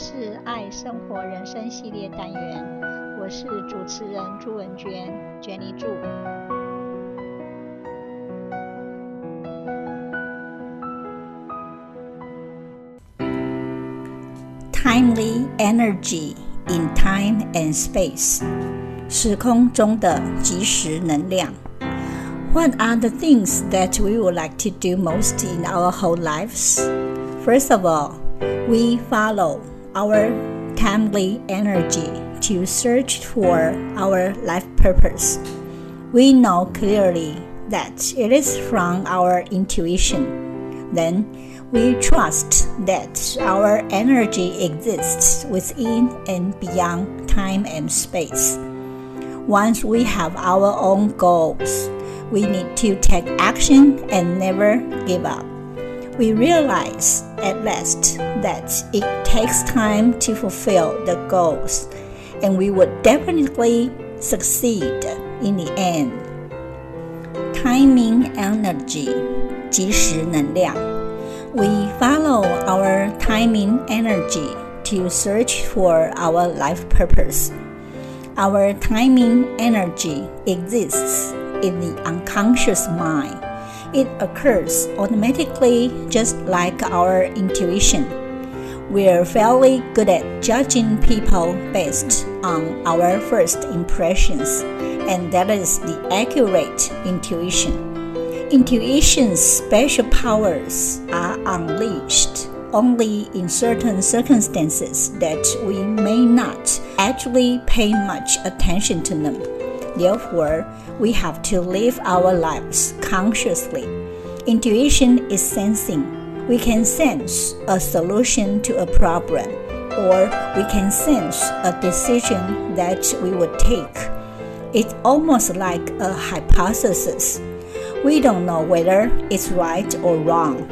是爱生活人生系列单元，我是主持人朱文娟，娟妮助。Timely energy in time and space，时空中的及时能量。What are the things that we would like to do most in our whole lives? First of all, we follow our timely energy to search for our life purpose. We know clearly that it is from our intuition. Then we trust that our energy exists within and beyond time and space. Once we have our own goals, we need to take action and never give up we realize at last that it takes time to fulfill the goals, and we would definitely succeed in the end. Timing energy, 及时能量. We follow our timing energy to search for our life purpose. Our timing energy exists in the unconscious mind it occurs automatically just like our intuition. We're fairly good at judging people based on our first impressions, and that is the accurate intuition. Intuition's special powers are unleashed only in certain circumstances that we may not actually pay much attention to them. Therefore, we have to live our lives consciously. Intuition is sensing. We can sense a solution to a problem, or we can sense a decision that we would take. It's almost like a hypothesis. We don't know whether it's right or wrong.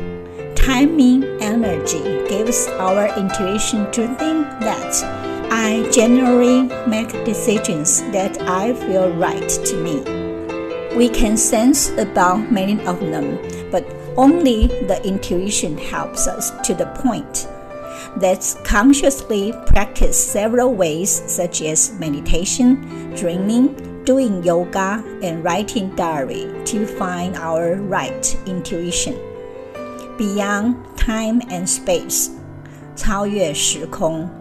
Timing energy gives our intuition to think that I generally make decisions that I feel right to me. We can sense about many of them, but only the intuition helps us to the point. Let's consciously practice several ways, such as meditation, dreaming, doing yoga, and writing diary to find our right intuition. Beyond time and space, 超越时空。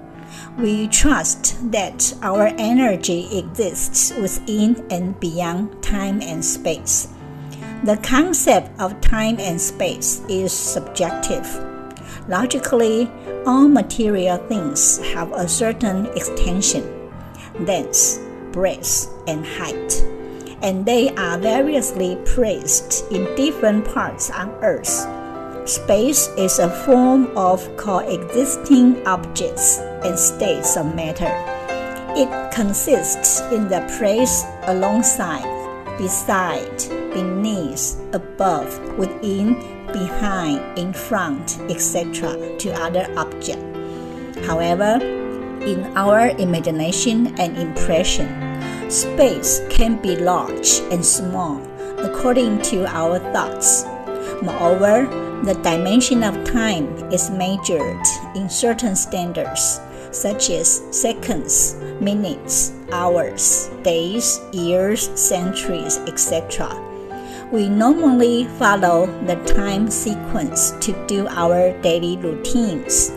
we trust that our energy exists within and beyond time and space. The concept of time and space is subjective. Logically, all material things have a certain extension, length, breadth, and height, and they are variously placed in different parts on Earth Space is a form of coexisting objects and states of matter. It consists in the place alongside, beside, beneath, above, within, behind, in front, etc. to other objects. However, in our imagination and impression, space can be large and small according to our thoughts. Moreover, the dimension of time is measured in certain standards, such as seconds, minutes, hours, days, years, centuries, etc. We normally follow the time sequence to do our daily routines.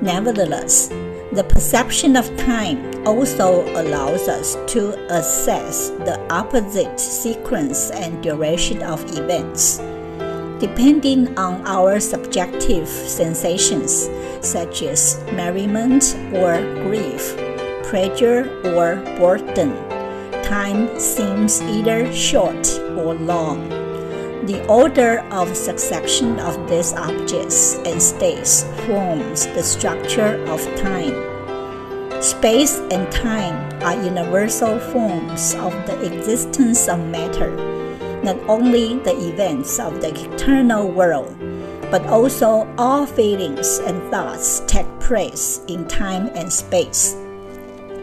Nevertheless, the perception of time also allows us to assess the opposite sequence and duration of events depending on our subjective sensations, such as merriment or grief, pleasure or boredom. Time seems either short or long. The order of succession of these objects and states forms the structure of time. Space and time are universal forms of the existence of matter not only the events of the external world, but also all feelings and thoughts take place in time and space.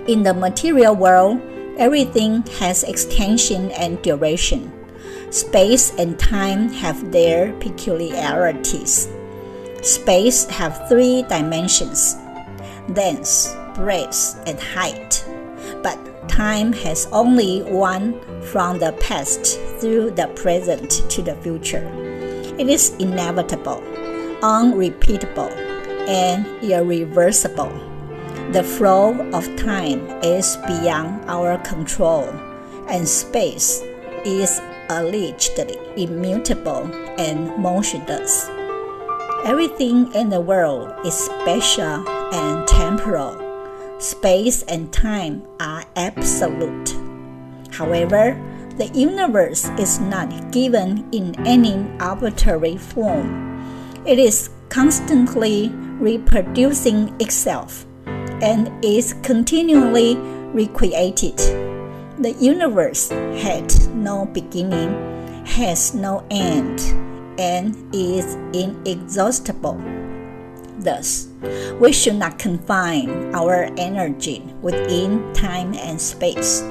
In the material world, everything has extension and duration. Space and time have their peculiarities. Space have three dimensions. length, breadth, and height. Time has only one from the past through the present to the future. It is inevitable, unrepeatable, and irreversible. The flow of time is beyond our control, and space is allegedly immutable and motionless. Everything in the world is spatial and temporal. Space and time are absolute. However, the universe is not given in any arbitrary form. It is constantly reproducing itself and is continually recreated. The universe had no beginning, has no end, and is inexhaustible. Thus, we should not confine our energy within time and space.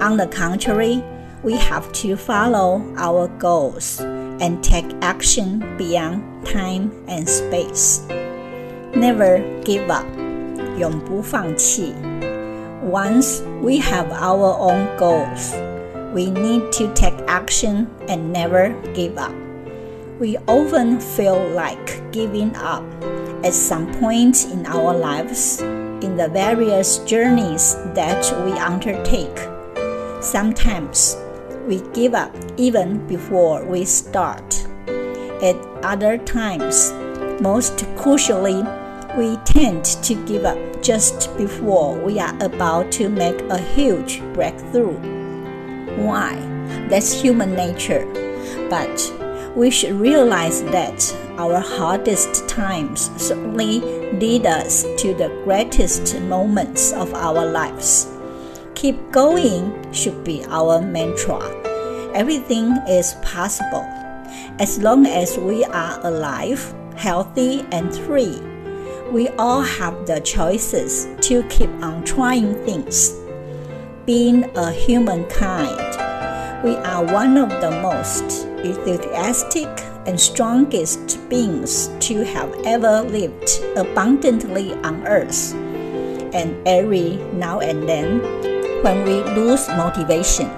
On the contrary, we have to follow our goals and take action beyond time and space. Never give up. 永不放弃. Once we have our own goals, we need to take action and never give up. We often feel like giving up at some point in our lives in the various journeys that we undertake. Sometimes we give up even before we start. At other times, most crucially, we tend to give up just before we are about to make a huge breakthrough. Why? That's human nature. But we should realize that our hardest times certainly lead us to the greatest moments of our lives. Keep going should be our mantra. Everything is possible as long as we are alive, healthy, and free. We all have the choices to keep on trying things. Being a humankind, we are one of the most enthusiastic and strongest beings to have ever lived abundantly on earth. And every now and then, when we lose motivation,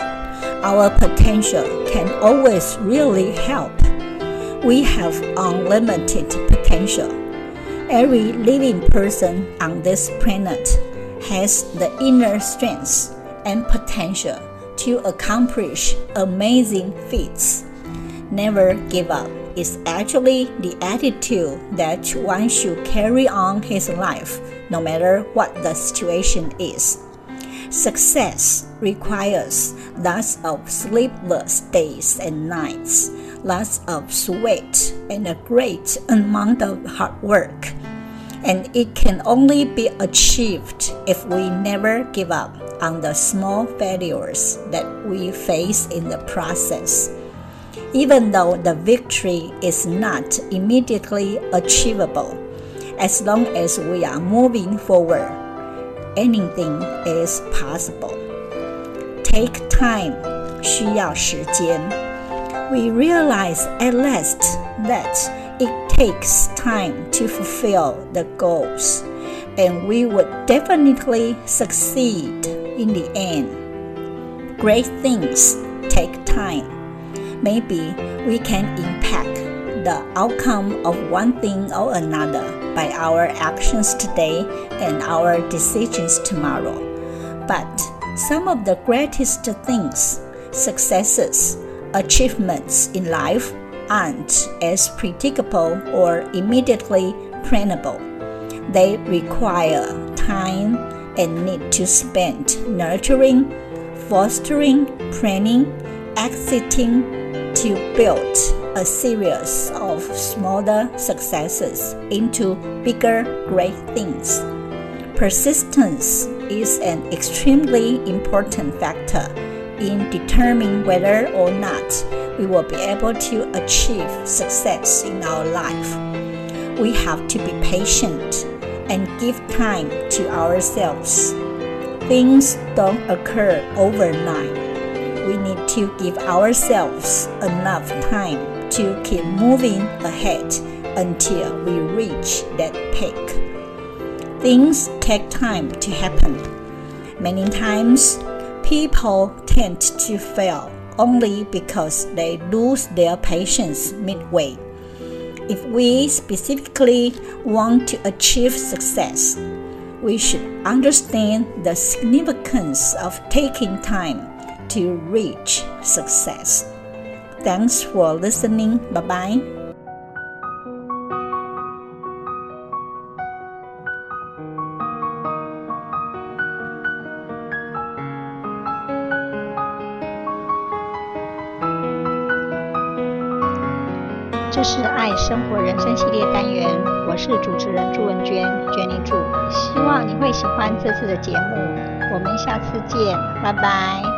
our potential can always really help. We have unlimited potential. Every living person on this planet has the inner strength and potential to accomplish amazing feats. Never give up is actually the attitude that one should carry on his life, no matter what the situation is. Success requires lots of sleepless days and nights, lots of sweat, and a great amount of hard work. And it can only be achieved if we never give up on the small failures that we face in the process Even though the victory is not immediately achievable, as long as we are moving forward, anything is possible. Take time, 需要时间. We realize at last that it takes time to fulfill the goals, and we would definitely succeed in the end. Great things take time. Maybe we can impact the outcome of one thing or another by our actions today and our decisions tomorrow. But some of the greatest things, successes, achievements in life aren't as predictable or immediately plannable. They require time and need to spend nurturing, fostering, planning, exiting to build a series of smaller successes into bigger great things. Persistence is an extremely important factor in determining whether or not we will be able to achieve success in our life. We have to be patient and give time to ourselves. Things don't occur overnight. We need to give ourselves enough time to keep moving ahead until we reach that peak. things take time to happen. Many times, people tend to fail only because they lose their patience midway. If we specifically want to achieve success, we should understand the significance of taking time to reach success. Thanks for listening. Bye bye 这是爱生活人生系列单元我是主持人朱文娟娟妮祝希望你会喜欢这次的节目我们下次见拜拜。